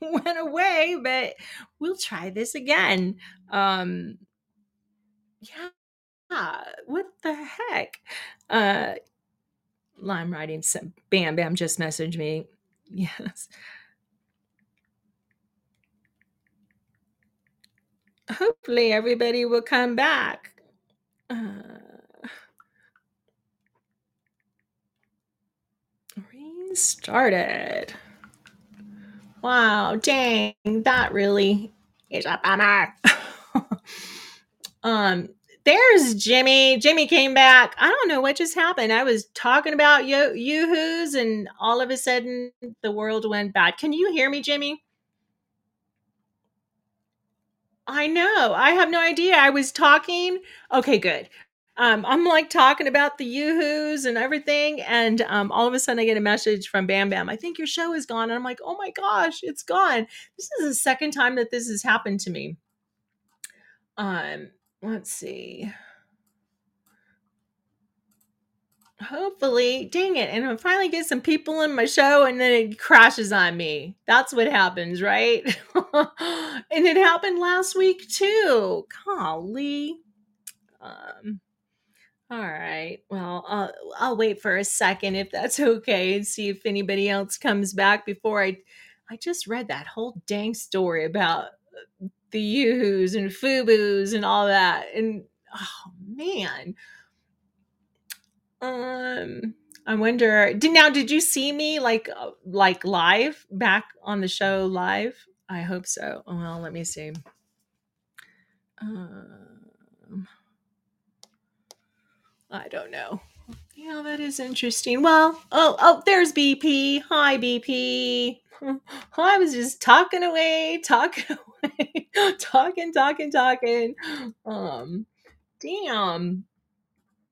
went away, but we'll try this again. Um, yeah, what the heck? Uh, Lime writing some Bam Bam just messaged me. Yes. Hopefully everybody will come back. Uh, restarted. Wow, dang, that really is a bummer. um, there's Jimmy. Jimmy came back. I don't know what just happened. I was talking about yo yoo-hoos, and all of a sudden the world went bad. Can you hear me, Jimmy? I know. I have no idea. I was talking. Okay, good. Um, I'm like talking about the yoo-hoos and everything, and um, all of a sudden I get a message from Bam Bam. I think your show is gone, and I'm like, oh my gosh, it's gone. This is the second time that this has happened to me. Um, let's see. Hopefully, dang it, and I finally get some people in my show, and then it crashes on me. That's what happens, right? and it happened last week too. Golly. Um, all right. Well, I'll, I'll wait for a second if that's okay and see if anybody else comes back before I. I just read that whole dang story about the yoo-hoos and FUBUs and all that, and oh man. Um, I wonder. Did now? Did you see me like uh, like live back on the show live? I hope so. Well, let me see. Um, I don't know. Yeah, that is interesting. Well, oh, oh, there's BP. Hi, BP. I was just talking away, talking away, talking, talking, talking. Um, damn,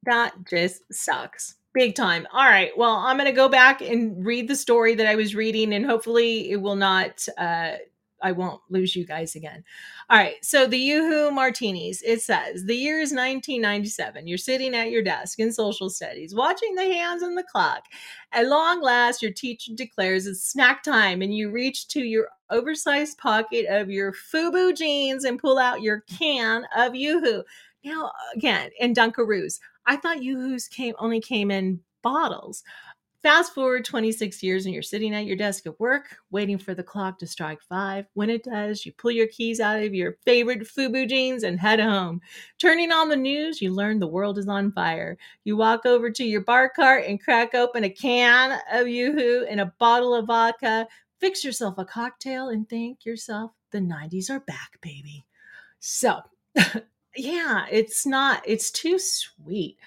that just sucks big time. All right. Well, I'm going to go back and read the story that I was reading, and hopefully, it will not. Uh, I won't lose you guys again. All right. So the Yoo-Hoo Martinis, it says the year is 1997. You're sitting at your desk in social studies, watching the hands on the clock. At long last, your teacher declares it's snack time, and you reach to your oversized pocket of your FUBU jeans and pull out your can of Yoo-Hoo. Now, again, in Dunkaroos, I thought Yoo-Hoos came only came in bottles. Fast forward 26 years and you're sitting at your desk at work waiting for the clock to strike five. When it does, you pull your keys out of your favorite FUBU jeans and head home. Turning on the news, you learn the world is on fire. You walk over to your bar cart and crack open a can of Yoo-Hoo and a bottle of vodka. Fix yourself a cocktail and think yourself, the 90s are back, baby. So, yeah, it's not, it's too sweet.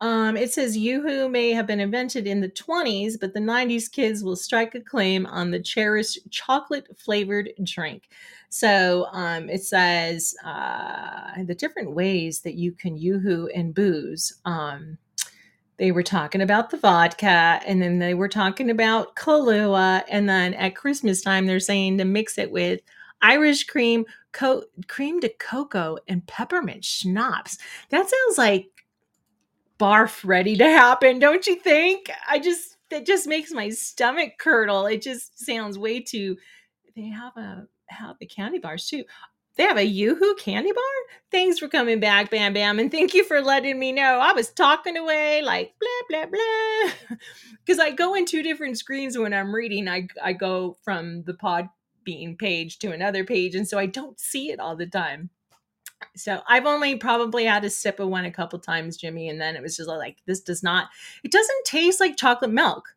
Um, it says Yoo-Hoo may have been invented in the 20s, but the 90s kids will strike a claim on the cherished chocolate flavored drink. So um, it says uh, the different ways that you can Yoo-Hoo and booze. Um, they were talking about the vodka, and then they were talking about Kahlua, and then at Christmas time they're saying to mix it with Irish cream, co- cream de cocoa, and peppermint schnapps. That sounds like barf ready to happen, don't you think? I just it just makes my stomach curdle. It just sounds way too. They have a have the candy bars too. They have a Yoo-Hoo candy bar. Thanks for coming back, Bam Bam, and thank you for letting me know. I was talking away like blah blah blah because I go in two different screens when I'm reading. I I go from the pod being page to another page, and so I don't see it all the time. So I've only probably had a sip of one a couple times, Jimmy, and then it was just like this does not. It doesn't taste like chocolate milk.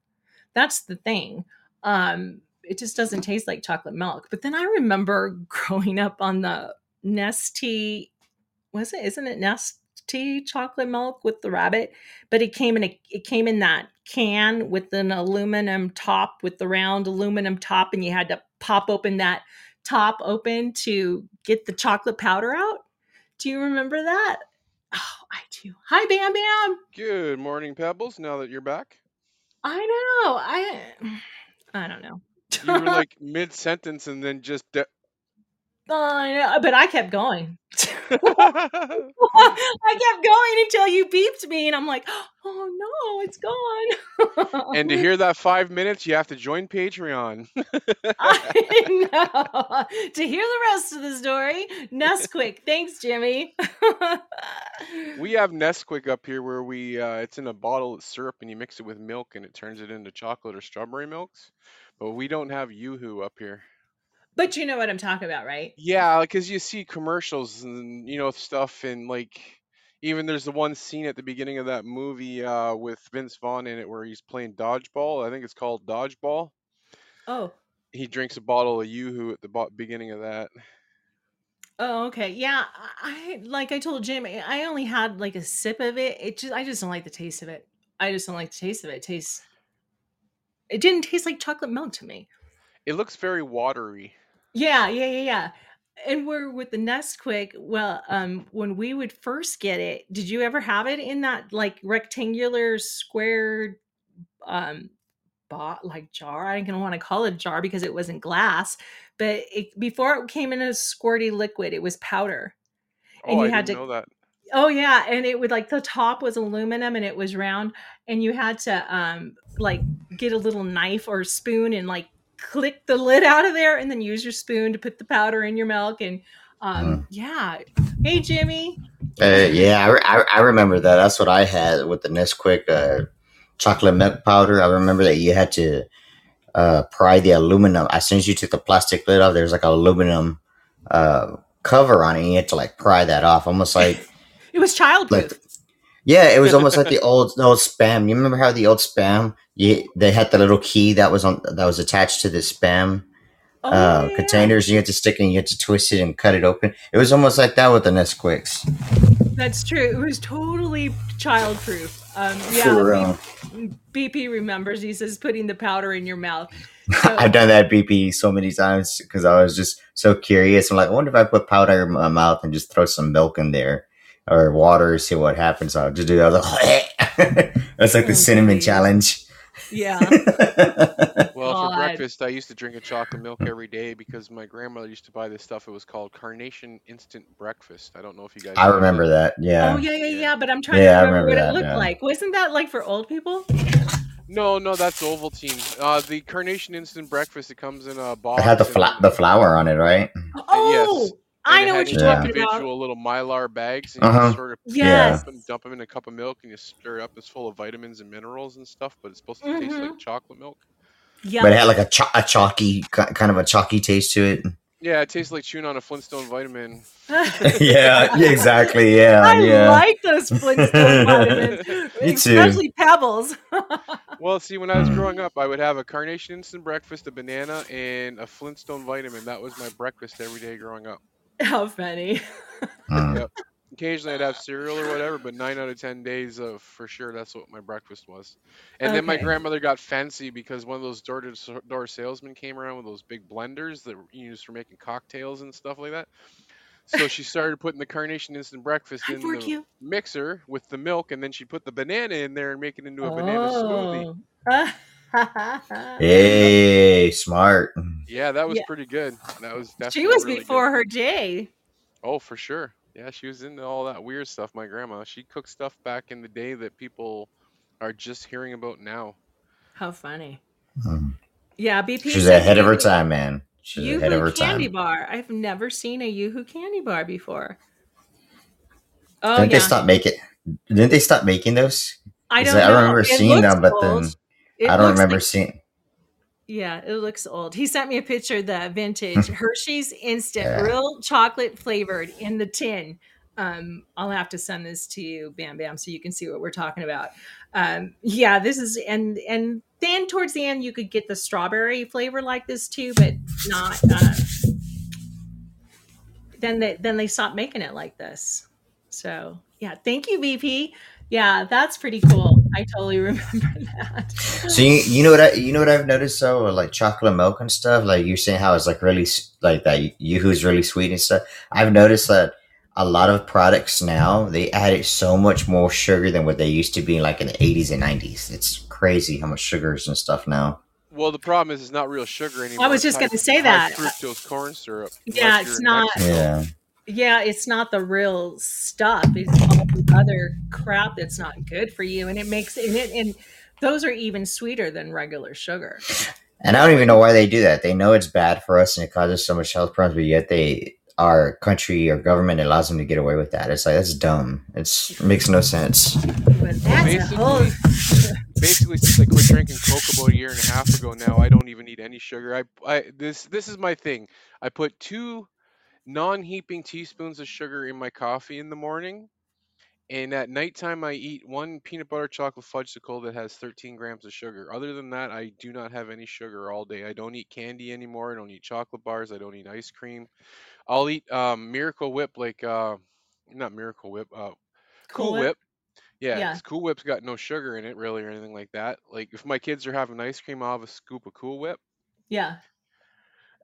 That's the thing. Um, it just doesn't taste like chocolate milk. But then I remember growing up on the Nestea. Was it? Isn't it Nestea chocolate milk with the rabbit? But it came in a. It came in that can with an aluminum top with the round aluminum top, and you had to pop open that top open to get the chocolate powder out. Do you remember that? Oh, I do. Hi, Bam Bam. Good morning, Pebbles. Now that you're back, I know. I I don't know. you were like mid sentence and then just de- Uh, but I kept going. I kept going until you beeped me, and I'm like, oh no, it's gone. and to hear that five minutes, you have to join Patreon. I know. To hear the rest of the story, Nesquik. Thanks, Jimmy. we have Nesquik up here where we uh, it's in a bottle of syrup and you mix it with milk and it turns it into chocolate or strawberry milks. But we don't have Yoo-Hoo up here. But you know what I'm talking about, right? Yeah, because you see commercials and you know stuff, and like even there's the one scene at the beginning of that movie uh, with Vince Vaughn in it where he's playing dodgeball. I think it's called Dodgeball. Oh. He drinks a bottle of Yoo-Hoo at the bo- beginning of that. Oh, okay. Yeah, I like I told Jim, I only had like a sip of it. It just I just don't like the taste of it. I just don't like the taste of it. It tastes it didn't taste like chocolate milk to me. It looks very watery. Yeah, yeah, yeah, yeah. And we're with the Nesquik. Well, um, when we would first get it, did you ever have it in that like rectangular square um bot like jar? I didn't want to call it a jar because it wasn't glass, but it, before it came in a squirty liquid, it was powder. Oh, and you I had to know that. Oh yeah, and it would like the top was aluminum and it was round, and you had to um like get a little knife or spoon and like click the lid out of there and then use your spoon to put the powder in your milk and um mm. yeah. Hey jimmy. Uh, yeah I, I, I, remember that. That's what i had with the nesquik uh, chocolate milk powder. I remember that you had to uh, pry the aluminum. As soon as you took the plastic lid off there's like an aluminum uh, cover on it and you had to like pry that off. Almost like it was childproof. like, yeah, it was almost like the old the old spam. You remember how the old spam? You, they had the little key that was on that was attached to the spam oh, uh, yeah. containers. You had to stick it and you had to twist it and cut it open. It was almost like that with the Nesquiks. That's true. It was totally childproof. Um, yeah, BP remembers. He says putting the powder in your mouth. So, I've done that BP so many times because I was just so curious. I'm like, I wonder if I put powder in my mouth and just throw some milk in there or water, see what happens. I'll just do that. Like, That's like the oh, cinnamon geez. challenge. Yeah. well, God. for breakfast, I used to drink a chocolate milk every day because my grandmother used to buy this stuff. It was called Carnation Instant Breakfast. I don't know if you guys. I remember that. that. Yeah. Oh yeah, yeah, yeah. But I'm trying yeah, to remember, remember what that, it looked yeah. like. Wasn't that like for old people? No, no, that's Ovaltine. Uh, the Carnation Instant Breakfast. It comes in a box. It had the fla- the flour on it, right? Oh. Yes. I know what you're talking individual about. little mylar bags, and uh-huh. you sort of yes. dump, dump them in a cup of milk, and you stir it up. It's full of vitamins and minerals and stuff, but it's supposed to mm-hmm. taste like mm-hmm. chocolate milk. Yeah, but it had like a, cho- a chalky kind of a chalky taste to it. Yeah, it tastes like chewing on a Flintstone vitamin. yeah, exactly. Yeah, I yeah. like those Flintstone vitamins, Me too. especially Pebbles. well, see, when I was hmm. growing up, I would have a Carnation Instant breakfast, a banana, and a Flintstone vitamin. That was my breakfast every day growing up. How funny. Mm. Yep. Occasionally I'd have cereal or whatever, but nine out of ten days of for sure that's what my breakfast was. And then my grandmother got fancy because one of those door to door salesmen came around with those big blenders that you use for making cocktails and stuff like that. So she started putting the carnation instant breakfast in the you. mixer with the milk, and then she put the banana in there and make it into a banana smoothie. Hey, smart. Yeah, that was yeah. pretty good. That was she was really before good. her day. Oh, for sure. Yeah, she was into all that weird stuff. My grandma, she cooked stuff back in the day that people are just hearing about now. How funny. Hmm. Yeah, BP. She's ahead of her time, man. She's Yoo-hoo ahead of her candy time. bar. I've never seen a Yoo-hoo candy bar before. Oh, Didn't yeah. they stop making? Didn't they stop making those? I don't. I remember seeing them, but old. then it I don't remember like, seeing. Yeah, it looks old. He sent me a picture of the vintage Hershey's Instant, yeah. real chocolate flavored in the tin. Um, I'll have to send this to you, Bam Bam, so you can see what we're talking about. Um, yeah, this is and and then towards the end you could get the strawberry flavor like this too, but not. Uh, then they then they stopped making it like this. So yeah, thank you, BP. Yeah, that's pretty cool. I totally remember that. So you, you know what I you know what I've noticed though, like chocolate milk and stuff. Like you're saying how it's like really like that. Yoo-Hoo's really sweet and stuff. I've noticed that a lot of products now they added so much more sugar than what they used to be like in the 80s and 90s. It's crazy how much sugars and stuff now. Well, the problem is it's not real sugar anymore. I was just going to say high that. fructose corn syrup. Yeah, it's not- Yeah. Yeah, it's not the real stuff. It's all the other crap that's not good for you, and it makes and it and those are even sweeter than regular sugar. And I don't even know why they do that. They know it's bad for us and it causes so much health problems, but yet they our country or government allows them to get away with that. It's like that's dumb. It's it makes no sense. But that's a whole. Basically, since I quit drinking Coke about a year and a half ago now, I don't even eat any sugar. I, I this this is my thing. I put two non-heaping teaspoons of sugar in my coffee in the morning, and at nighttime I eat one peanut butter chocolate fudgesicle that has 13 grams of sugar. Other than that, I do not have any sugar all day. I don't eat candy anymore. I don't eat chocolate bars. I don't eat ice cream. I'll eat um, Miracle Whip, like uh, not Miracle Whip, uh, Cool Whip. Yeah, Yeah. 'cause Cool Whip's got no sugar in it really or anything like that. Like if my kids are having ice cream, I'll have a scoop of Cool Whip. Yeah,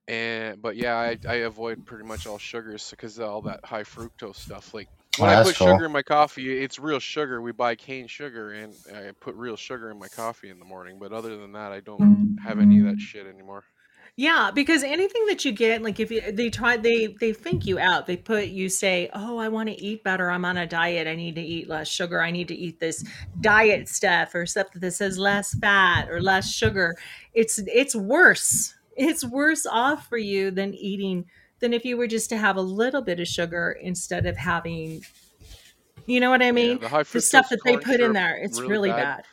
And but yeah, I, I avoid pretty much all sugars because all that high fructose stuff. Like Oh, when I put cool. sugar in my coffee, it's real sugar. We buy cane sugar, and I put real sugar in my coffee in the morning. But other than that, I don't have any of that shit anymore. yeah. Because anything that you get, like if you, they try, they they think you out. They put you say, "Oh, I want to eat better. I'm on a diet. I need to eat less sugar. I need to eat this diet stuff or stuff that says less fat or less sugar." It's it's worse. It's worse off for you than eating than if you were just to have a little bit of sugar instead of having. You know what I mean? the high the stuff that they put in there, it's really really bad.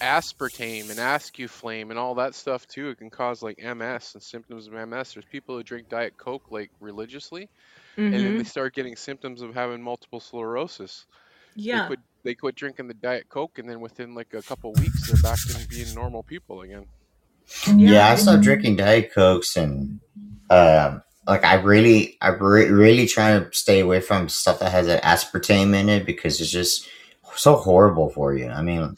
bad. aspartame and ascuflame and all that stuff too. It can cause like MS and symptoms of MS. There's people who drink Diet Coke like religiously, and then they mm-hmm. start getting symptoms of having multiple sclerosis. Yeah. They quit, they quit drinking the Diet Coke, and then within like a couple weeks, they're back to being normal people again. Yeah, I stopped drinking Diet Cokes and um like I really I re- really try to stay away from stuff that has an aspartame in it because it's just so horrible for you. I mean,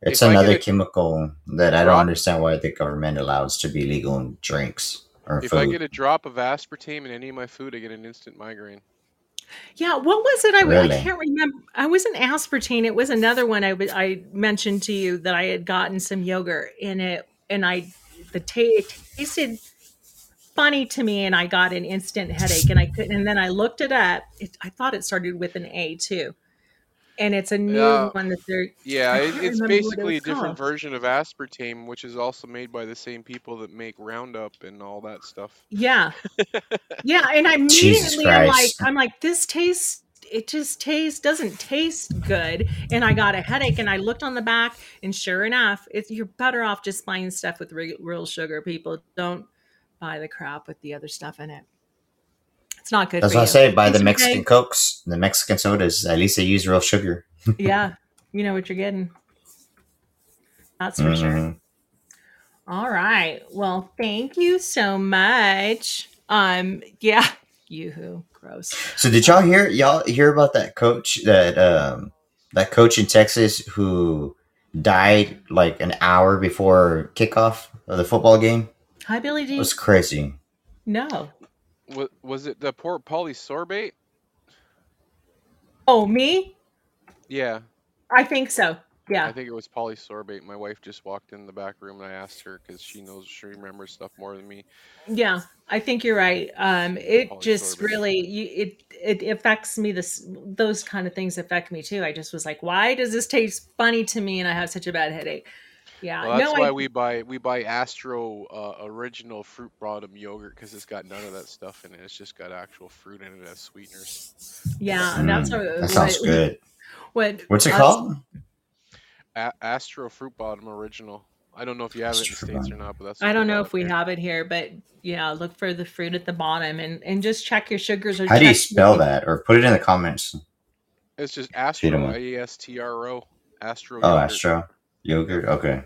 it's If another a- chemical that I don't understand why the government allows to be legal in drinks or If food. I get a drop of aspartame in any of my food, I get an instant migraine. Yeah, what was it? I, w- Really? I can't remember. I wasn't aspartame. It was another one I w- I mentioned to you that I had gotten some yogurt in it, and I the ta- it tasted funny to me, and I got an instant headache, and I couldn't. And then I looked it up. It, I thought it started with an A too, and it's a new Yeah. one that they're. Yeah, it, can't it's remember it basically a different called. version of aspartame, which is also made by the same people that make Roundup and all that stuff. Yeah, yeah, and I immediately I'm like, I'm like, this tastes. It just tastes doesn't taste good, and I got a headache. And I looked on the back, and sure enough, it's you're better off just buying stuff with real sugar. People don't buy the crap with the other stuff in it. It's not good. That's what I say. Buy the It's okay. Mexican Cokes, the Mexican sodas. At least they use real sugar. Yeah, you know what you're getting. That's for sure. Mhm. All right. Well, thank you so much. Um, yeah, yoo-hoo, gross. So did y'all hear y'all hear about that coach that um that coach in Texas who died like an hour before kickoff of the football game? Hi, Billy D. It was crazy. No. Was, was it the poor polysorbate? Oh, me? Yeah, I think so. I think it was polysorbate. My wife just walked in the back room and I asked her because she knows she remembers stuff more than me. Yeah. I think you're right. Um, it just really you, it it affects me. This those kind of things affect me too. I just was like, why does this taste funny to me? And I have such a bad headache. Yeah. Well, that's no, why I, we buy we buy Astro uh, original fruit bottom yogurt because it's got none of that stuff in it. It's just got actual fruit in it as sweeteners. yeah. That's Mm, what, that sounds what- good. What What's it us- called? A- Astro fruit bottom original. I don't know if you have it in the Astro Fruit states or not, but that's. I don't know if we here. have it here, but yeah, look for the fruit at the bottom and and just check your sugars. Or How do you spell your- that? Or put it in the comments. It's just Astro. know. A S T R O. Astro. Oh, yogurt. Astro yogurt. Okay.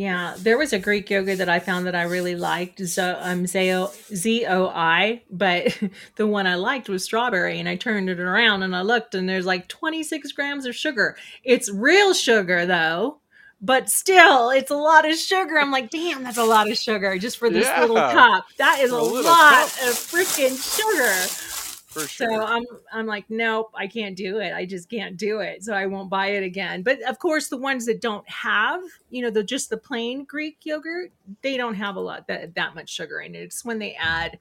Yeah, there was a Greek yogurt that I found that I really liked, zo, um, Zeo, Z-O-I, but the one I liked was strawberry, and I turned it around and I looked, and there's like 26 grams of sugar. It's real sugar though, but still, it's a lot of sugar. I'm like, damn, that's a lot of sugar just for this little cup. That is a, a lot cup. of freaking sugar. For sure. So I'm I'm like, nope, I can't do it. I just can't do it. So I won't buy it again. But of course, the ones that don't have, you know, the just the plain Greek yogurt, they don't have a lot that that much sugar in it. It's when they add.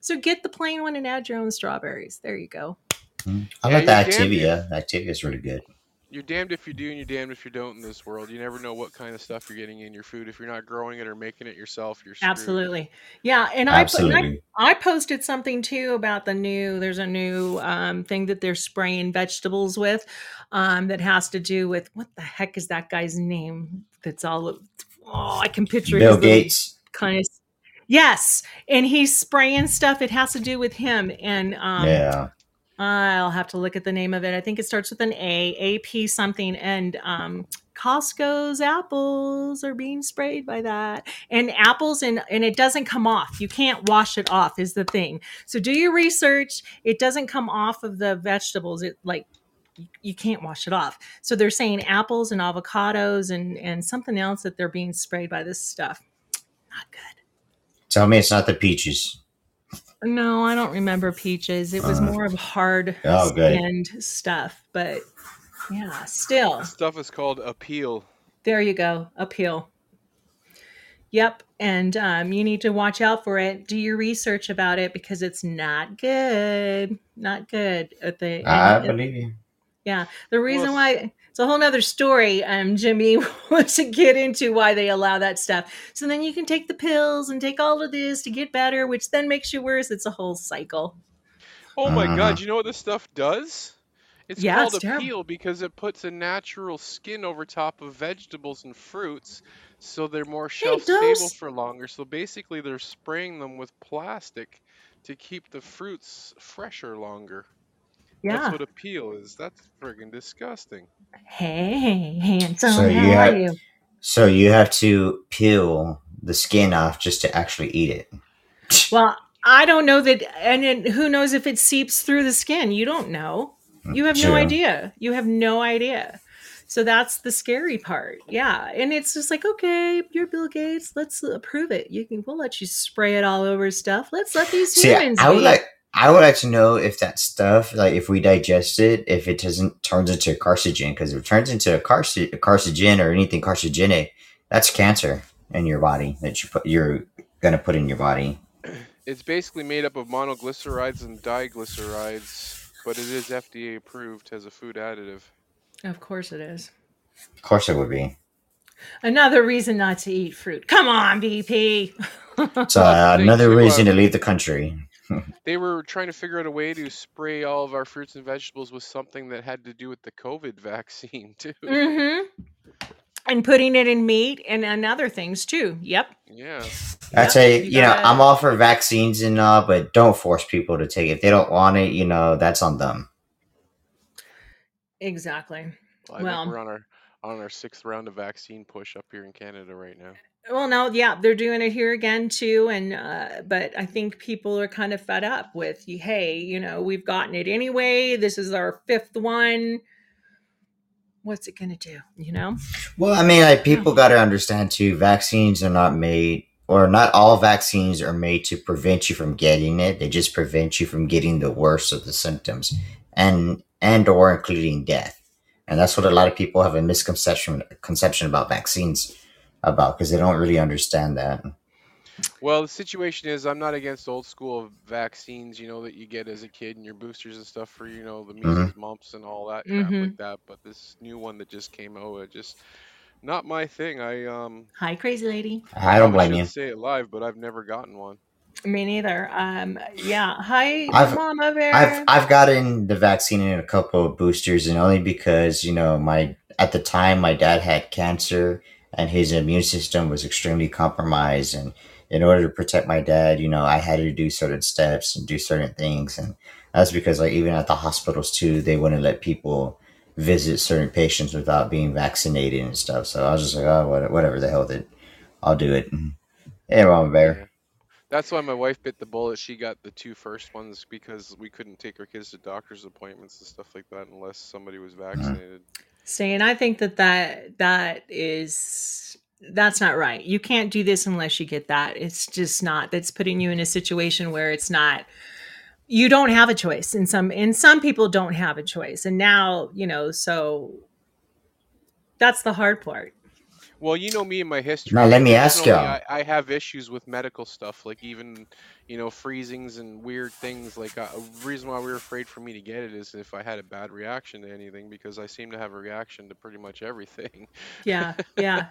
So get the plain one and add your own strawberries. There you go. Mm. I Yeah, like the you're damn Activia. Activia is really good. You're damned if you do and you're damned if you don't in this world. You never know what kind of stuff you're getting in your food. If you're not growing it or making it yourself, you're screwed. Absolutely. Yeah, and I, put, I I posted something too about the new. There's a new um, thing that they're spraying vegetables with, um, that has to do with what the heck is that guy's name? That's all. Oh, I can picture Bill his Gates. kind of. Yes, and he's spraying stuff. It has to do with him, and um, yeah. I'll have to look at the name of it. I think it starts with an A, AP something, and um, Costco's apples are being sprayed by that. And apples and and it doesn't come off. You can't wash it off is the thing. So do your research. It doesn't come off of the vegetables. It like you- can't wash it off. So they're saying apples and avocados and and something else that they're being sprayed by this stuff. Not good. Tell me it's not the peaches. No, I don't remember peaches. It was Uh, more of hard oh, good. stuff, but yeah, still. Stuff is called Apeel. There you go. Apeel. Yep. And um, you need to watch out for it. Do your research about it because it's not good. Not good. At the I and- believe you. Yeah. The reason Well, why it's a whole nother story, um, Jimmy, wants to get into why they allow that stuff. So then you can take the pills and take all of this to get better, which then makes you worse. It's a whole cycle. Oh my Uh-huh. god, you know what this stuff does? It's Yeah, called it's terrible. Apeel because it puts a natural skin over top of vegetables and fruits so they're more shelf stable for longer. So basically they're spraying them with plastic to keep the fruits fresher longer. Yeah. That's what Apeel is. That's friggin' disgusting. Hey, handsome. So how you are have- you? So you have to peel the skin off just to actually eat it. Well, I don't know that, and then who knows if it seeps through the skin? You don't know. Mm, you have no idea. You have no idea. So that's the scary part. Yeah, and it's just like, okay, you're Bill Gates. Let's approve it. You can. We'll let you spray it all over stuff. Let's let these See, humans. I would be. like I would like to know if that stuff, like if we digest it, if it doesn't turns into a carcinogen. Because if it turns into a, carci- a carcinogen or anything carcinogenic, that's cancer in your body that you put you're gonna put in your body. It's basically made up of monoglycerides and diglycerides, but it is FDA approved as a food additive. Of course it is. Of course, it would be. Another reason not to eat fruit. Come on, BP. So uh, another reason uh, to leave the country. They were trying to figure out a way to spray all of our fruits and vegetables with something that had to do with the COVID vaccine too. Mm-hmm. And putting it in meat and, and other things too. Yep. Yeah. I Yep, say, you you, know, I'm all for vaccines and all, but don't force people to take it. If they don't want it, you know, that's on them. Exactly. I Well- think we're on our on our sixth round of vaccine push up here in Canada right now. Well, no, yeah, they're doing it here again too, and uh, but I think people are kind of fed up with, hey, you know, we've gotten it anyway. This is our fifth one. What's it going to do? You know? Well, I mean, like people got to understand too. Vaccines are not made, or not all vaccines are made to prevent you from getting it. They just prevent you from getting the worst of the symptoms, and and or including death. And that's what a lot of people have a misconception conception about vaccines about because they don't really understand that. Well, the situation is, I'm not against old school vaccines, you know, that you get as a kid and your boosters and stuff for, you know, the measles, mumps, and all that crap Mhm. like that. But this new one that just came out, it just not my thing. I um, Hi, crazy lady. I don't probably blame shouldn't you. say it live, but I've never gotten one. Me neither. Um, yeah. Hi, I've- Mama Bear. I've I've gotten the vaccine and a couple of boosters, and only because you know my at the time my dad had cancer and his immune system was extremely compromised, and in order to protect my dad, you know, I had to do certain steps and do certain things, and that's because like even at the hospitals too, they wouldn't let people visit certain patients without being vaccinated and stuff. So I was just like, oh, whatever the hell, that I'll do it. Mm-hmm. Hey, Mama Bear. That's why my wife bit the bullet. She got the two first ones because we couldn't take our kids to doctor's appointments and stuff like that unless somebody was mm-hmm. vaccinated. See, and I think that that that is that's not right. You can't do this unless you get that. It's just not. That's putting you in a situation where it's not you don't have a choice and some and some people don't have a choice and now you know so that's the hard part well you know me and my history now let me ask you I, I, have issues with medical stuff like even you know freezings and weird things like uh, a reason why we were afraid for me to get it is if i had a bad reaction to anything because i seem to have a reaction to pretty much everything yeah yeah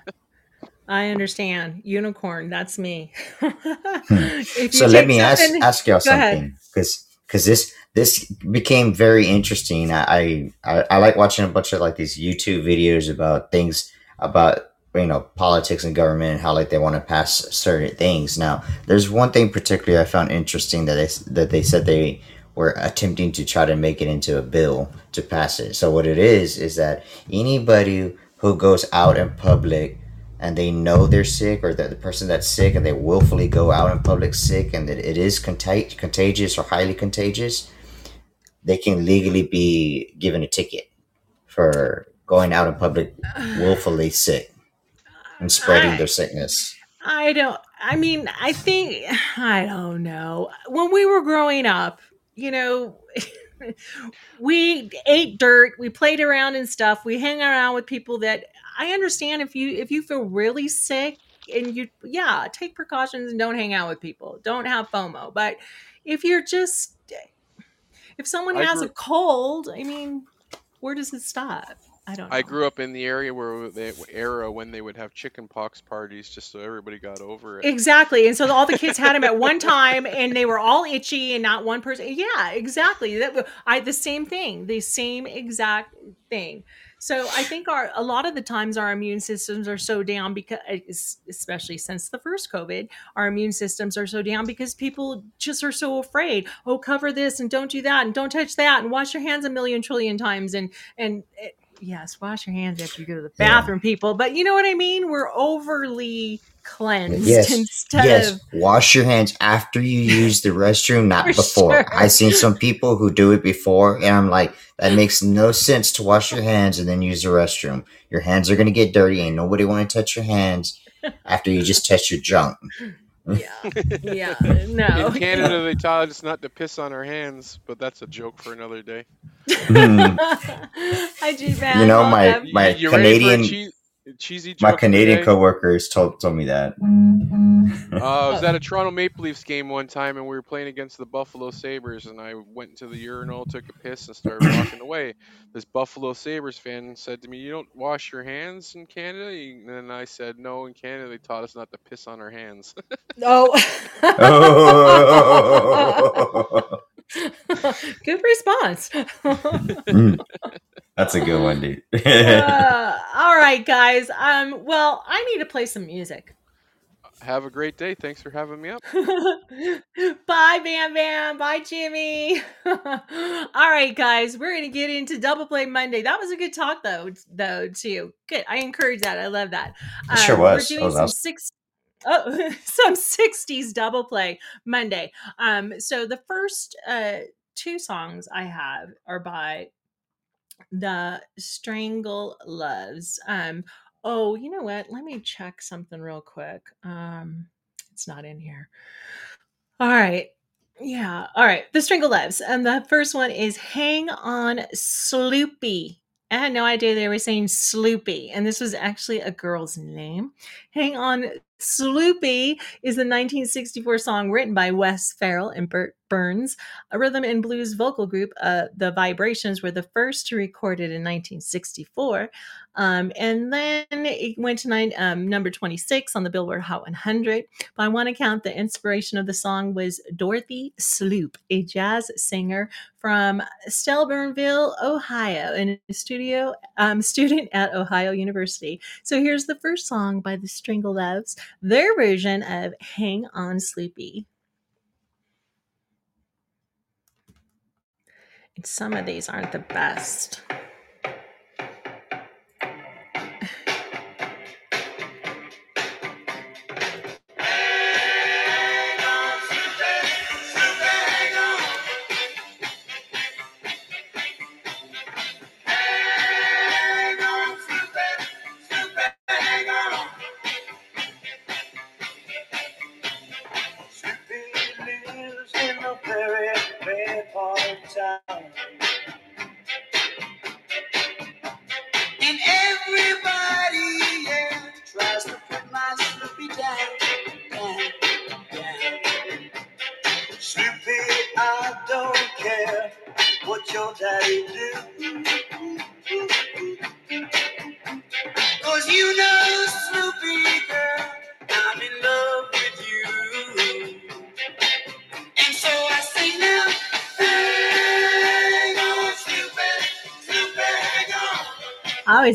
I understand. Unicorn, that's me. hmm. So let me ask ask y'all something because because this this became very interesting. I, I I like watching a bunch of like these YouTube videos about things about you know politics and government and how like they want to pass certain things. Now, there's one thing particularly I found interesting that they that they said they were attempting to try to make it into a bill to pass it. So what it is is that anybody who goes out in public and they know they're sick or that the person that's sick and they willfully go out in public sick and that it is contag- contagious or highly contagious, they can legally be given a ticket for going out in public willfully sick and spreading I, their sickness. I don't, I mean, I think, I don't know. When we were growing up, you know, we ate dirt, we played around and stuff, we hang around with people that I understand if you if you feel really sick and you yeah, take precautions and don't hang out with people. Don't have FOMO. But if you're just if someone I has grew, a cold, I mean, where does it stop? I don't. Know. I grew up in the area where they era when they would have chicken pox parties just so everybody got over it. Exactly, and so all the kids had them at one time, and they were all itchy, and not one person. Yeah, exactly. That I the same thing, the same exact thing. So I think our a lot of the times our immune systems are so down because eh, especially since the first COVID, our immune systems are so down because people just are so afraid. Oh, cover this and don't do that and don't touch that and wash your hands a million trillion times and and it, yes, wash your hands after you go to the bathroom, yeah. people. But you know what I mean? We're overly cleansed yes. instead yes. of wash your hands after you use the restroom, not before. Sure. I've seen some people who do it before, and I'm like, that makes no sense to wash your hands and then use the restroom. Your hands are gonna get dirty, and nobody want to touch your hands after you just touch your junk. Yeah, yeah, no. In Canada, they taught us not to piss on our hands, but that's a joke for another day. Hmm. Hi, G-Man. You know, my um, my you, Canadian cheesy My Canadian coworkers told told me that. Uh, I was at a Toronto Maple Leafs game one time, and we were playing against the Buffalo Sabres, and I went into the urinal, took a piss, and started walking away. This Buffalo Sabres fan said to me, "You don't wash your hands in Canada?" And then I said, "No, in Canada they taught us not to piss on our hands." oh. oh. Good response. That's a good one, dude. uh, all right, guys. Um, well, I need to play some music. Have a great day. Thanks for having me up. Bye, Bam Bam. Bye, Jimmy. all right, guys. We're gonna get into Double Play Monday. That was a good talk, though. Though, too. Good. I encourage that. I love that. It sure um, was. We're doing some awesome. six oh, some 60s double play Monday. Um, so the first uh, two songs I have are by the Strangle Loves. Um, oh, you know what? Let me check something real quick. Um, it's not in here. All right. Yeah. All right. The Strangle Loves. And the first one is Hang On Sloopy. I had no idea they were saying Sloopy, and this was actually a girl's name. Hang on, Sloopy is the 1964 song written by Wes Farrell and Bert Berns, a rhythm and blues vocal group. Uh, the Vibrations were the first to record it in 1964. Um, and then it went to nine, um, number 26 on the Billboard Hot 100. By one account, the inspiration of the song was Dorothy Sloop, a jazz singer from Steubenville, Ohio, and a studio um, student at Ohio University. So here's the first song by the Strangle Loves, their version of Hang On Sloopy. Some of these aren't the best.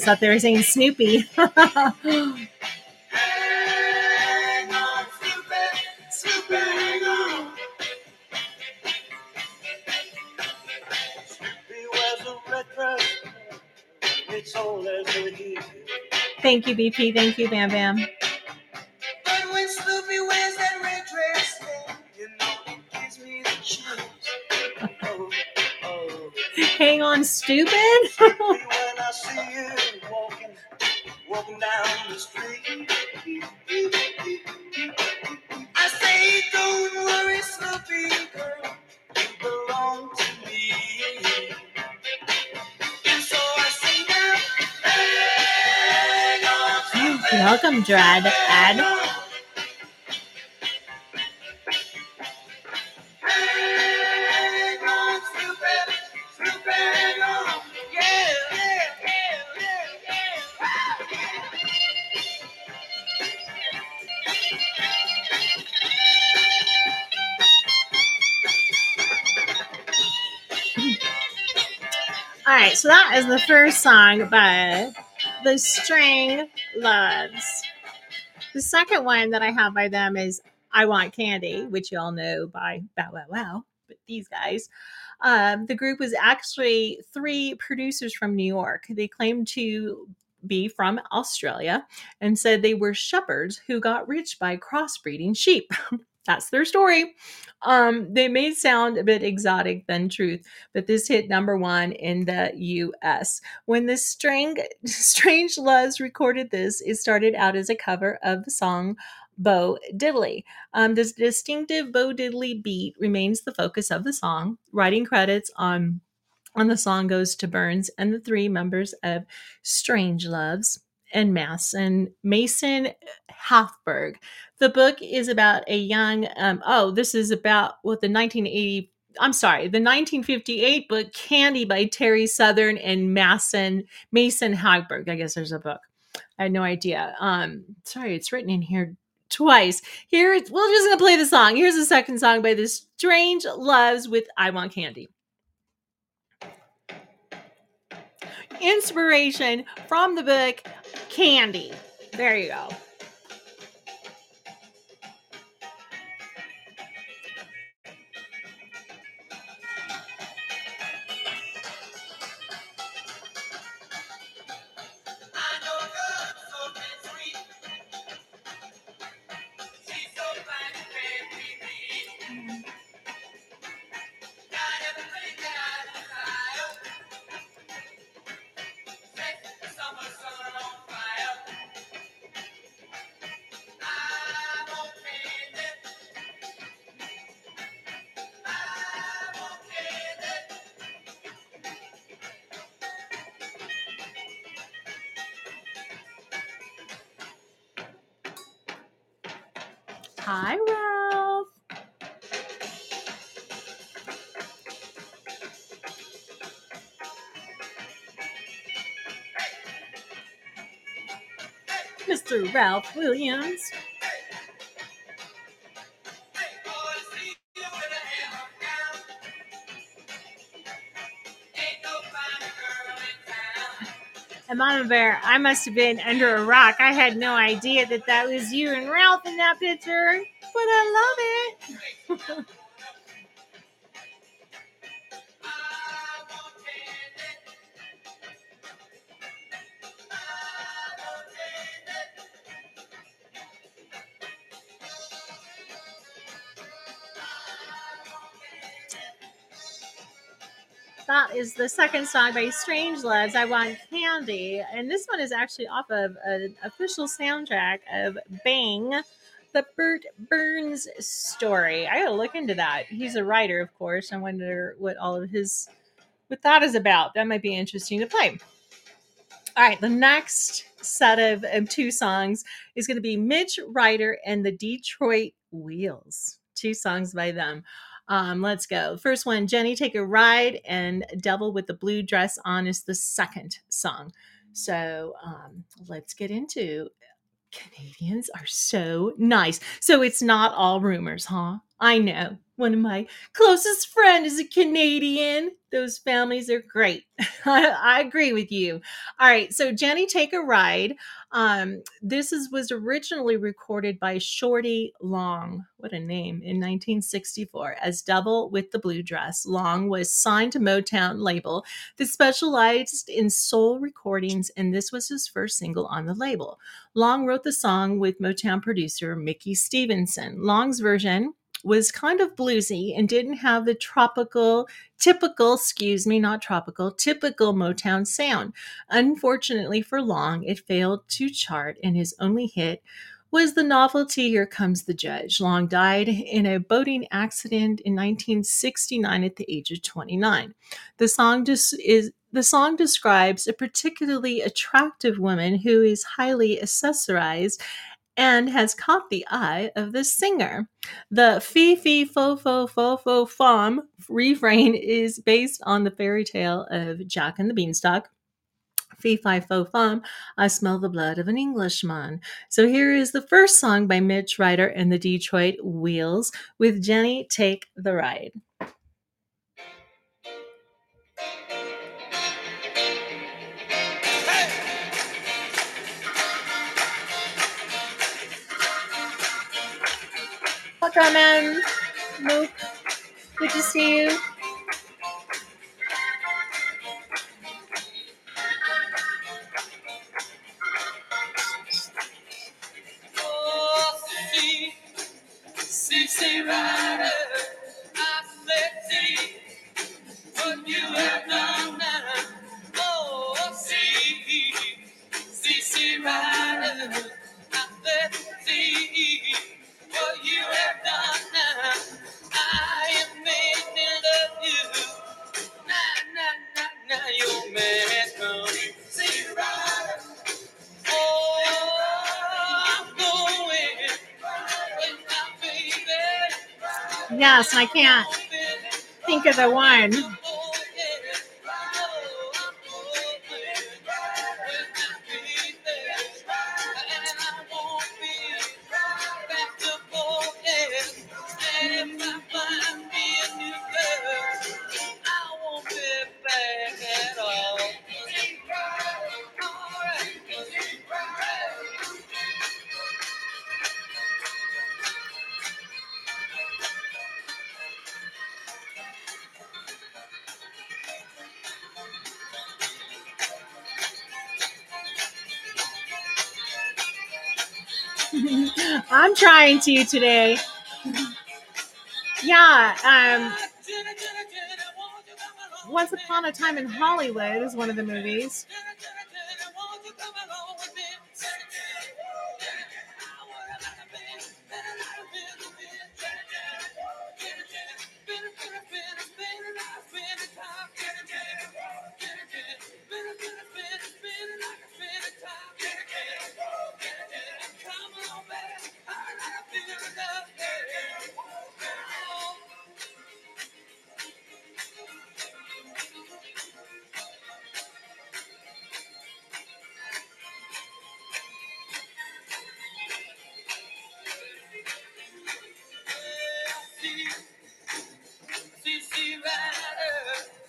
Always thought they were saying Snoopy. hang on, hang on. Thank you, BP. Thank you, Bam Bam. But when Snoopy yeah, yeah. All right, so that is the first song by the String Loves. The second one that I have by them is I Want Candy, which you all know by Bow Wow Wow, but these guys. Um, the group was actually three producers from New York. They claimed to be from Australia and said they were shepherds who got rich by crossbreeding sheep. That's their story. Um, they may sound a bit exotic than truth, but this hit number one in the US. When the string Strange Loves recorded this, it started out as a cover of the song Bo Diddley. Um, this distinctive Bo Diddley beat remains the focus of the song. Writing credits on on the song goes to Berns and the three members of Strange Loves and Mass and Mason Hathberg. The book is about a young. Um, oh, this is about what the 1980. I'm sorry, the 1958 book Candy by Terry Southern and Mason Mason Hagberg. I guess there's a book. I had no idea. Um, sorry, it's written in here twice. Here, we're just gonna play the song. Here's the second song by the Strange Loves with I Want Candy. Inspiration from the book Candy. There you go. Hi, Ralph. Mr. Ralph Williams. And Mama Bear, I must have been under a rock. I had no idea that that was you and Ralph in that picture, but I love is the second song by Strange Loves, I Want Candy. And this one is actually off of an official soundtrack of Bang, the Bert Berns story. I gotta look into that. He's a writer, of course. I wonder what all of his what that is about. That might be interesting to play. All right, the next set of, of two songs is going to be Mitch Ryder and the Detroit Wheels. Two songs by them. Um, let's go. First one, Jenny, take a ride, and Devil with the blue dress on is the second song. So um, let's get into Canadians are so nice. So it's not all rumors, huh? I know. One of my closest friend is a Canadian. Those families are great. I, I, agree with you. All right, so Jenny, take a ride. Um, this is was originally recorded by Shorty Long. What a name! In 1964, as Devil with the Blue Dress. Long was signed to Motown label that specialized in soul recordings, and this was his first single on the label. Long wrote the song with Motown producer Mickey Stevenson. Long's version was kind of bluesy and didn't have the tropical, typical, excuse me, not tropical, typical Motown sound. Unfortunately for Long, it failed to chart, and his only hit was the novelty Here Comes the Judge. Long died in a boating accident in 1969 at the age of 29. The song just is the song describes a particularly attractive woman who is highly accessorized and has caught the eye of the singer. The fee fee fo fo fo fo fum refrain is based on the fairy tale of Jack and the Beanstalk. Fee fi fo fum, I smell the blood of an Englishman. So here is the first song by Mitch Ryder and the Detroit Wheels with Jenny Take the Ride. Welcome, Luke. Good to see you. I can't think of the one. To today. Yeah. Um, Once Upon a Time in Hollywood is one of the movies.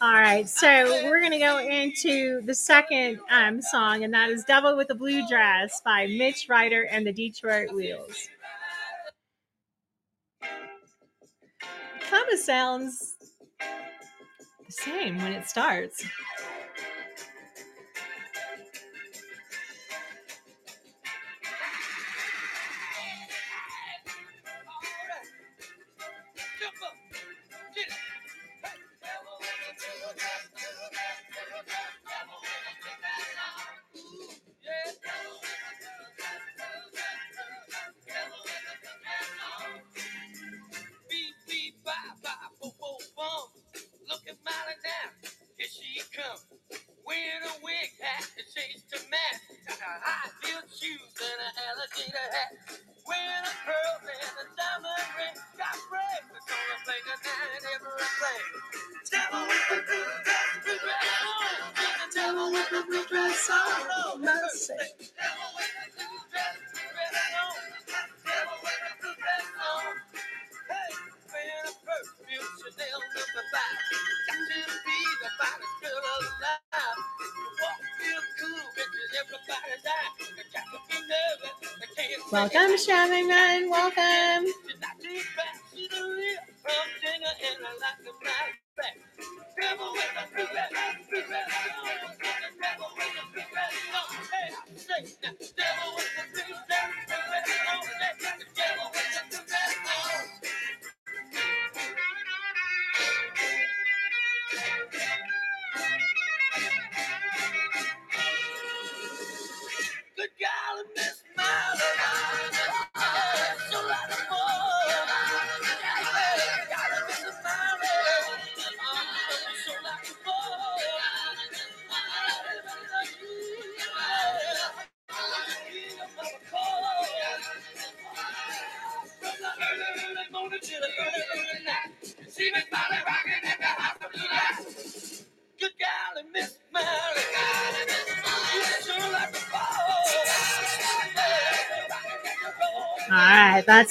All right, so we're gonna go into the second um, song, and that is "Devil with a Blue Dress" by Mitch Ryder and the Detroit Wheels. Kind of sounds the same when it starts. Shyamalan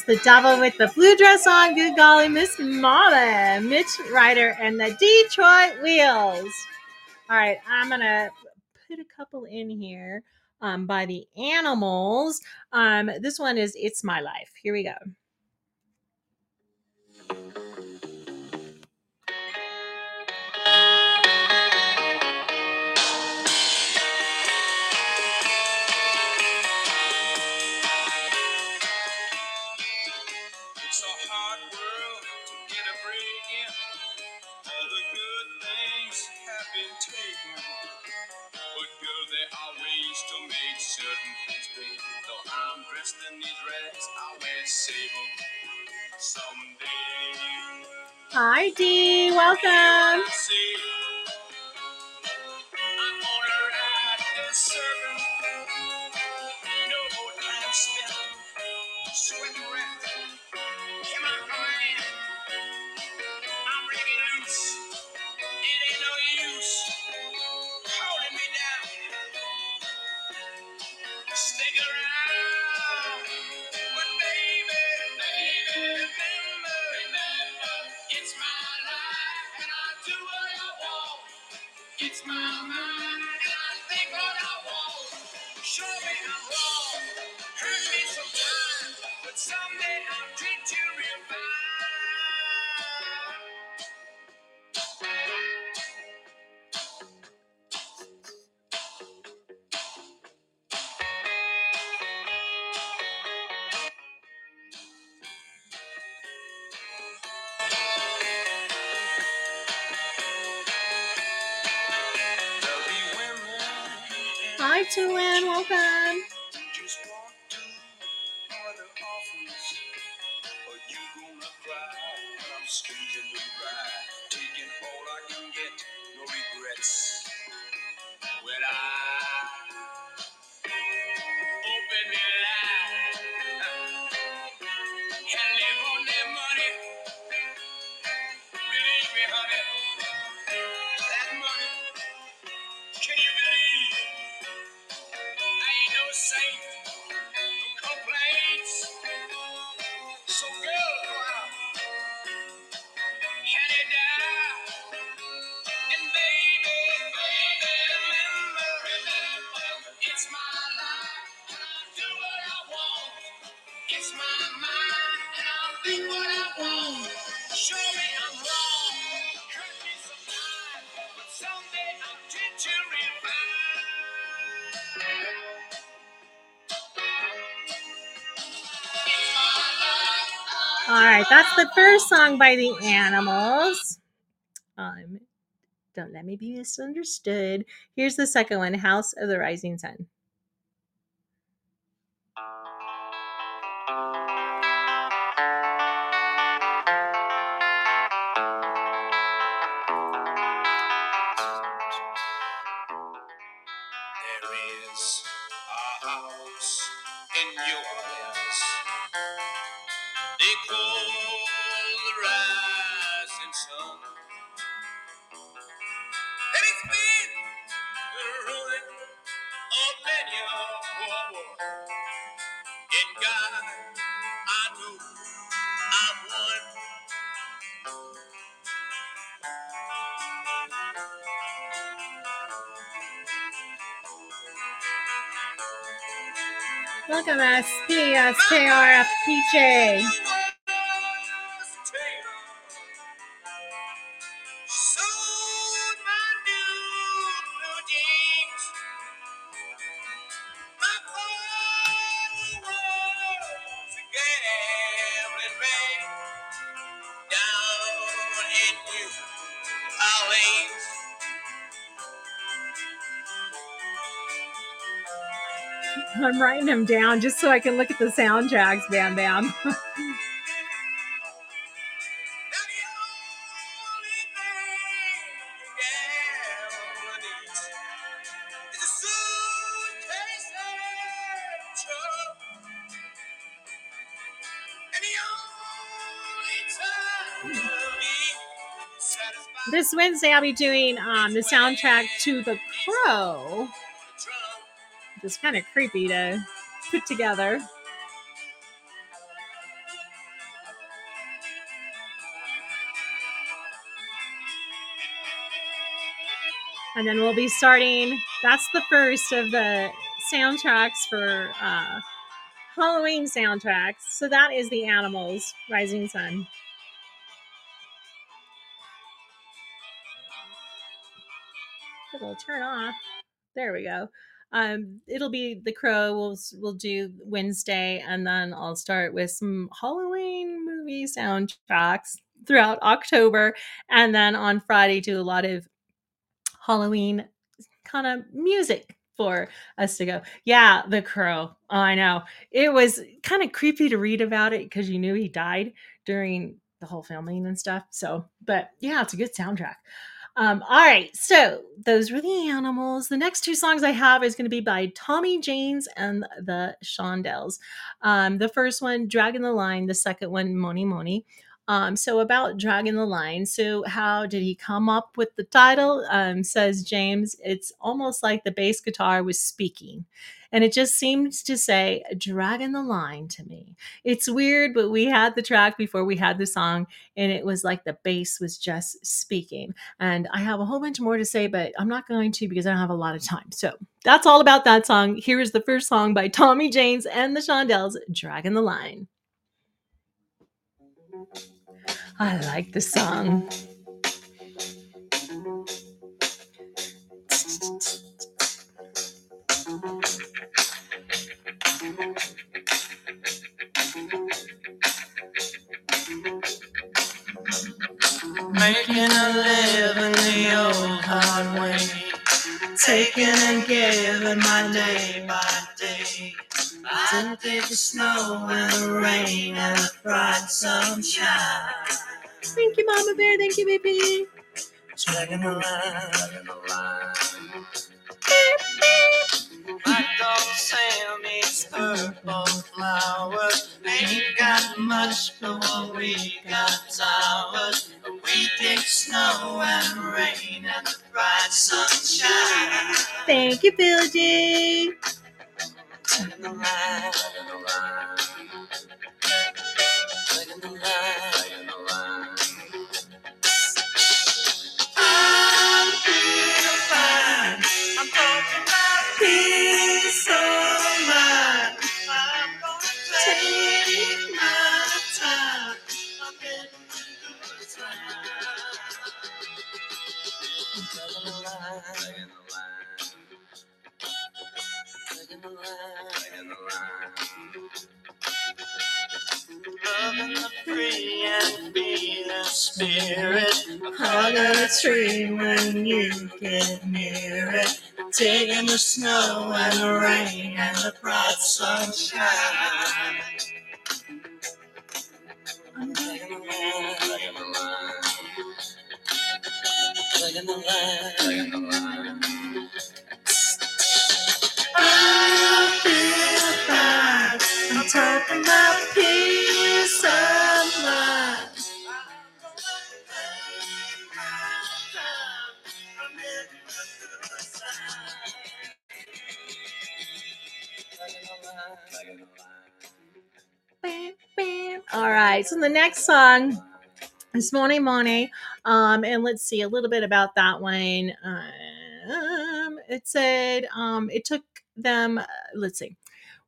It's the devil with the blue dress on. Good golly, Miss Molly, Mitch Ryder, and the Detroit Wheels. All right, I'm gonna put a couple in here um, by the animals. Um, this one is It's My Life. Here we go. 拜拜。That's the first song by the Animals. Um, don't let me be misunderstood. Here's the second one, House of the Rising Sun. Welcome, SPSKRFPJ. Writing them down just so I can look at the soundtracks, Bam Bam. Satisfied this Wednesday, I'll be doing um, the soundtrack to The Crow. It's kind of creepy to put together. And then we'll be starting. That's the first of the soundtracks for uh, Halloween soundtracks. So that is the Animals Rising Sun. It'll turn off. There we go. Um, it'll be the Crow. We'll we'll do Wednesday, and then I'll start with some Halloween movie soundtracks throughout October, and then on Friday do a lot of Halloween kind of music for us to go. Yeah, the Crow. Oh, I know it was kind of creepy to read about it because you knew he died during the whole filming and stuff. So, but yeah, it's a good soundtrack. Um, all right, so those were the animals. The next two songs I have is going to be by Tommy James and the Shondells. Um, the first one, Dragging the Line. The second one, Mony Mony. Um, so about Dragging the Line. So how did he come up with the title? Um, says James, it's almost like the bass guitar was speaking. And it just seems to say, dragging the line to me. It's weird, but we had the track before we had the song, and it was like the bass was just speaking. And I have a whole bunch more to say, but I'm not going to because I don't have a lot of time. So that's all about that song. Here is the first song by Tommy James and the Shondells, Dragging the Line. I like the song. Making a living the old hard way. Taking and giving my day by. I did the snow and the rain and the bright sunshine. Thank you, Mama Bear. Thank you, baby. Dragging the line. My dog Sam eats purple flowers. Ain't got much, but what we got ours. We dig snow and rain and the bright sunshine. Thank you, Bill G. Dragging the line. Free and feeling spirit. A tree when you get near it. Taking the snow and the rain and the bright sunshine. I'm the taking the line. Taking the line, taking the line. All right. So the next song is Mony Mony. Um, and let's see a little bit about that one. Um, it said um, it took them, uh, let's see.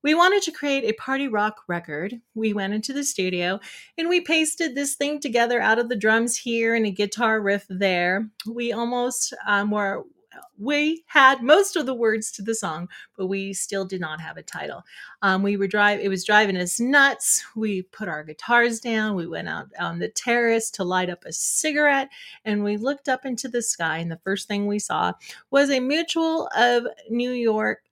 we wanted to create a party rock record. We went into the studio and we pasted this thing together out of the drums here and a guitar riff there. We almost um, were we had most of the words to the song, but we still did not have a title. Um, we were drive; it was driving us nuts. We put our guitars down. We went out on the terrace to light up a cigarette, and we looked up into the sky. And the first thing we saw was a Mutual of New York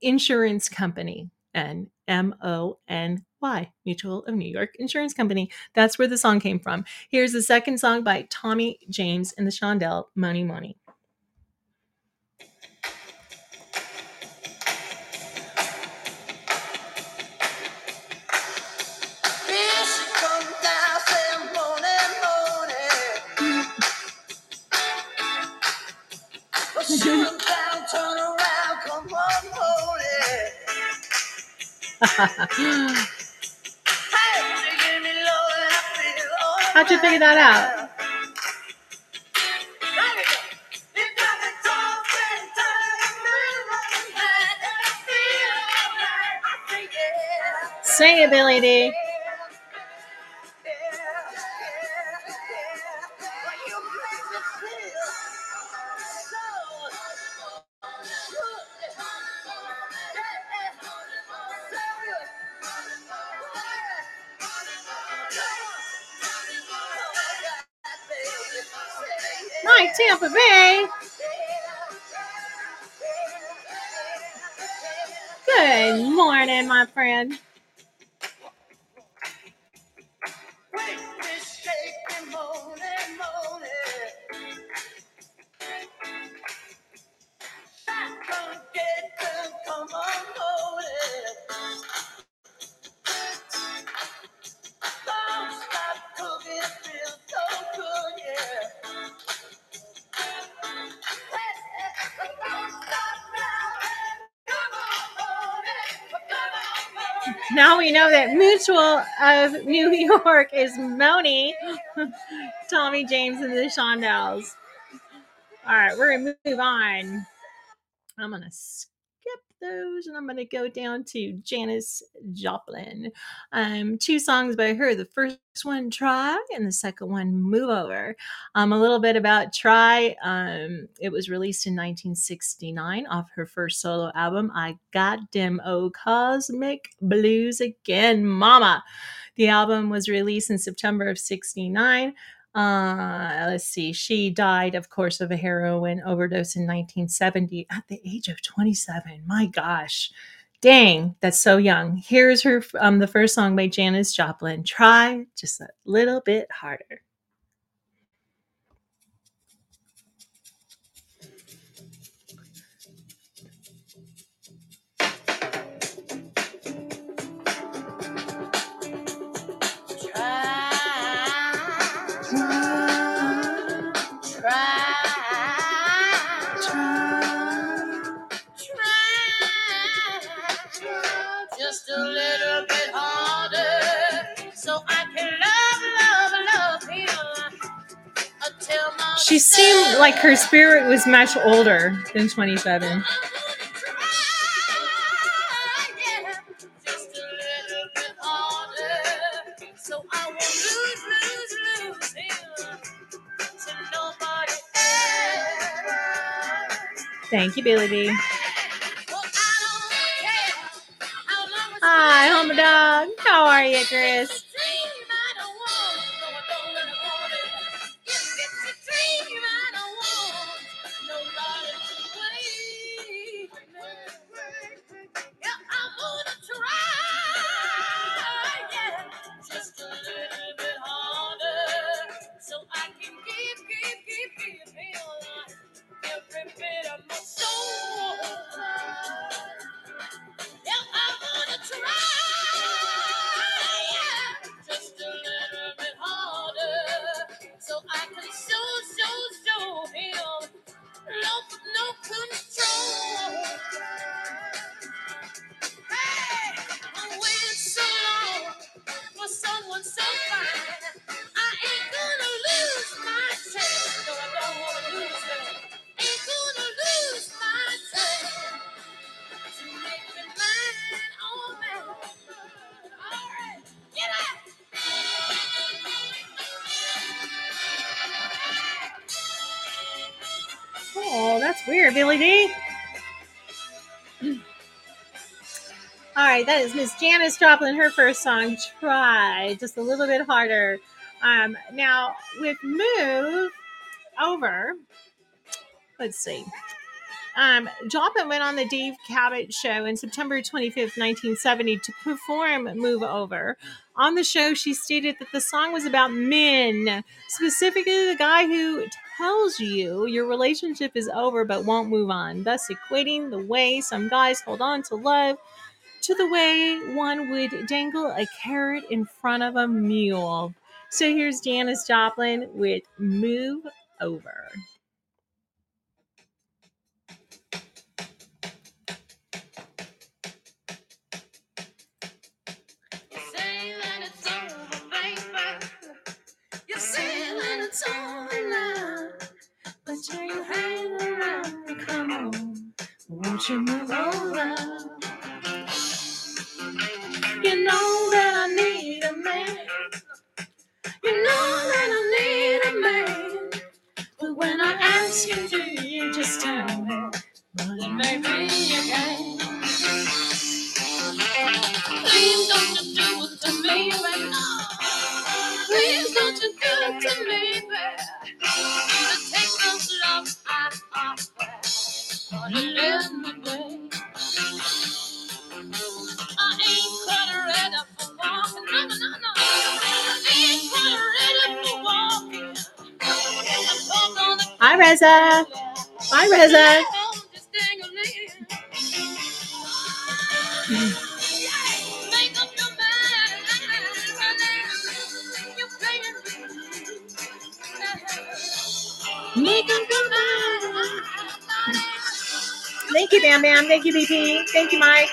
insurance company, and M O N Y, Mutual of New York Insurance Company. That's where the song came from. Here's the second song by Tommy James and the Shondell, Mony Mony. How'd you figure that out? right. There we go. My Tampa Bay. Good morning, my friend. Is Mony, Tommy James, and the Shondells. All right, we're gonna move on. I'm gonna skip those and I'm gonna go down to Janis Joplin. Um, two songs by her. The first one, Try, and the second one, Move Over. Um, a little bit about Try. Um, it was released in 1969 off her first solo album, I Got Dem Ol' Kozmic Blues Again, Mama. The album was released in September of 69. Uh, let's see. She died, of course, of a heroin overdose in 1970 at the age of 27. My gosh. Dang, that's so young. Here's her um the first song by Janis Joplin. Try just a little bit harder. She seemed like her spirit was much older than 27. Just a little bit harder, so I won't lose, lose, lose him to nobody else. Thank you, Billy B. Hi, home dog. How are you, Chris? Miss Janis Joplin, her first song, Try, just a little bit harder. Um, now, with Move Over, let's see. Um, Joplin went on the Dave Cavett show in September 25th, 1970 to perform Move Over. On the show, she stated that the song was about men, specifically the guy who tells you your relationship is over but won't move on, thus equating the way some guys hold on to love to the way one would dangle a carrot in front of a mule. So here's Janis Joplin with Move Over. Around, come on. Won't you move over? You know that I need a man. You know that I need a man. But when I ask you, do you just tell me? But maybe you can. Please don't you do it to me, baby. Please don't you do it to me, baby. To take those love I offer, or to live my Hi, Reza. Bye, Reza. Thank you, Bam Bam. Thank you, BP. Thank you, Mike.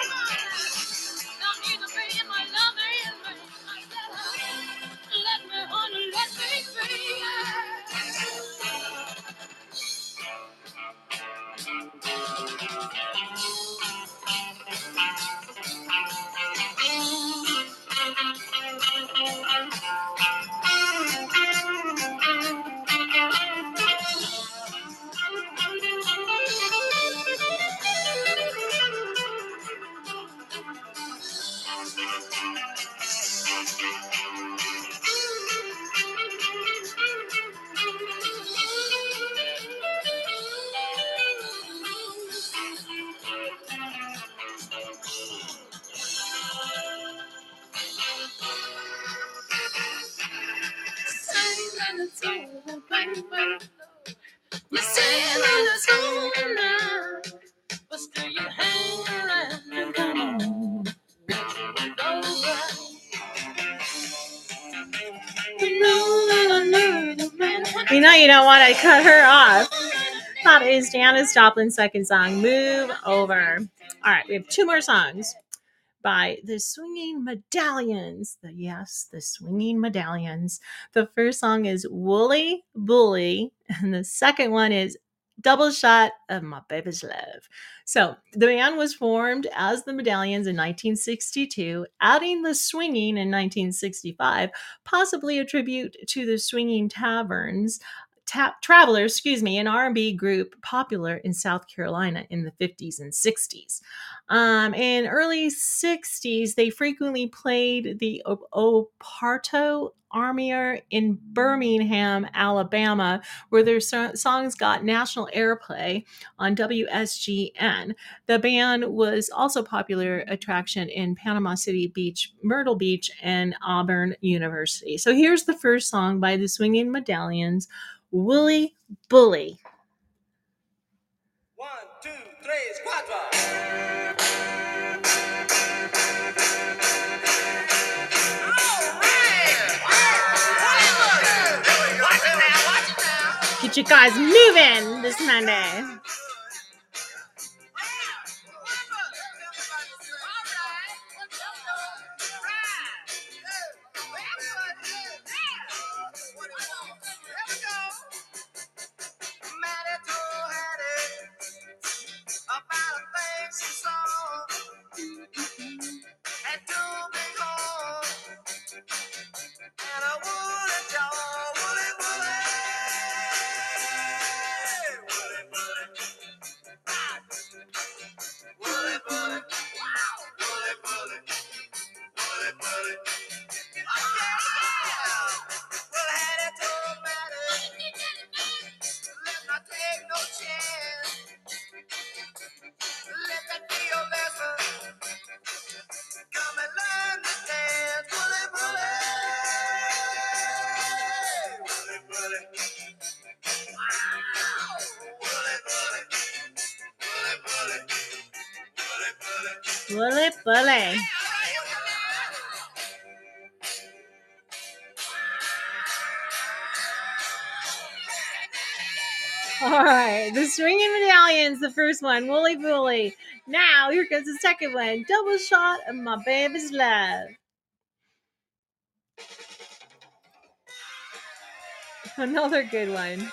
Is Janis Joplin's second song, Move Over. All right, we have two more songs by the Swinging Medallions. The, yes, the Swinging Medallions. The first song is Woolly Bully, and the second one is Double Shot of My Baby's Love. So the band was formed as the Medallions in 1962, adding the swinging in 1965, possibly a tribute to the Swinging Taverns ta- Travelers, excuse me, an R&B group popular in South Carolina in the 50s and 60s. Um, in early 60s, they frequently played the Oparto Armier in Birmingham, Alabama, where their so- songs got national airplay on WSGN. The band was also popular attraction in Panama City Beach, Myrtle Beach, and Auburn University. So here's the first song by the Swinging Medallions, Woolly Bully. One, two, cuatro. Get you guys moving this Monday. The swinging medallions, the first one, Wooly Bully. Now here comes the second one, double shot of my baby's love. Another good one.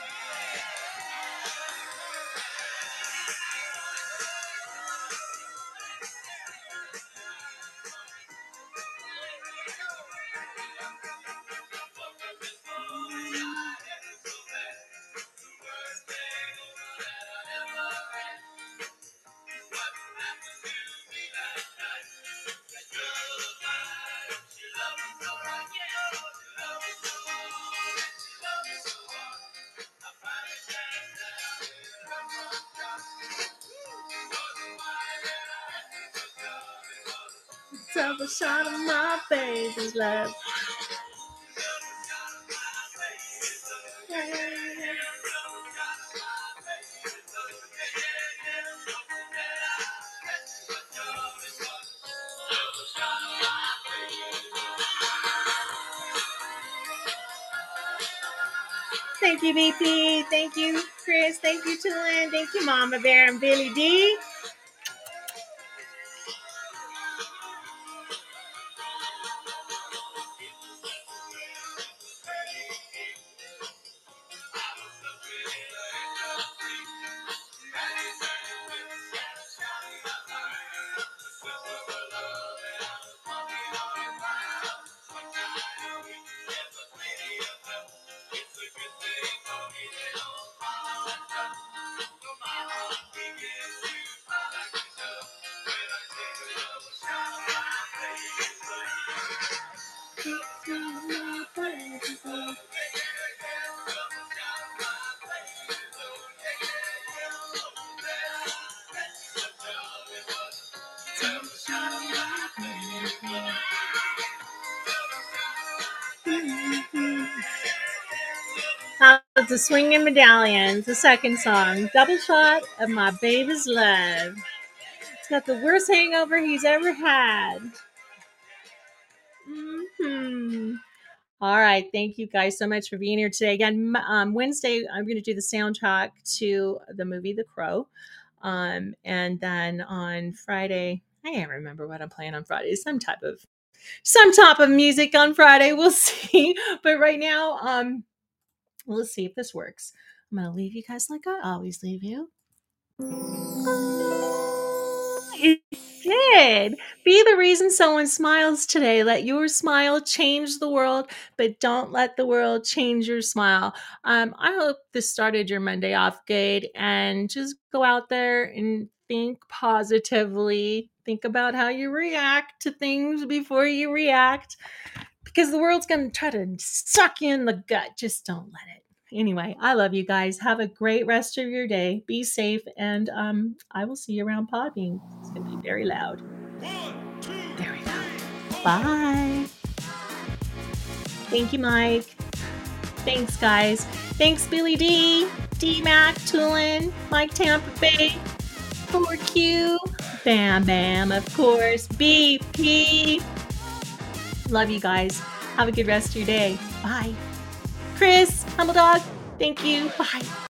My baby's love. Thank you, BP. Thank you, Chris. Thank you, Tulin. Thank you, Mama Bear and Billy D. the swinging medallions? The second song, double shot of my baby's love. It's got the worst hangover he's ever had. All right, thank you guys so much for being here today. Again, um, Wednesday I'm going to do the soundtrack to the movie The Crow, um, and then on Friday I can't remember what I'm playing on Friday. Some type of some type of music on Friday. We'll see. But right now, um, let's see if this works. I'm gonna leave you guys like I always leave you. It did. Be the reason someone smiles today. Let your smile change the world, but don't let the world change your smile. Um, I hope this started your Monday off good and just go out there and think positively. Think about how you react to things before you react because the world's going to try to suck you in the gut. Just don't let it. Anyway, I love you guys. Have a great rest of your day. Be safe, and um, I will see you around Podbean. It's going to be very loud. Very loud. Bye. Thank you, Mike. Thanks, guys. Thanks, Billy D, D Mac, Tulin, Mike Tampa Bay, 4Q, Bam Bam, of course, BP. Love you guys. Have a good rest of your day. Bye. Chris, Humble Dog, thank you. Bye.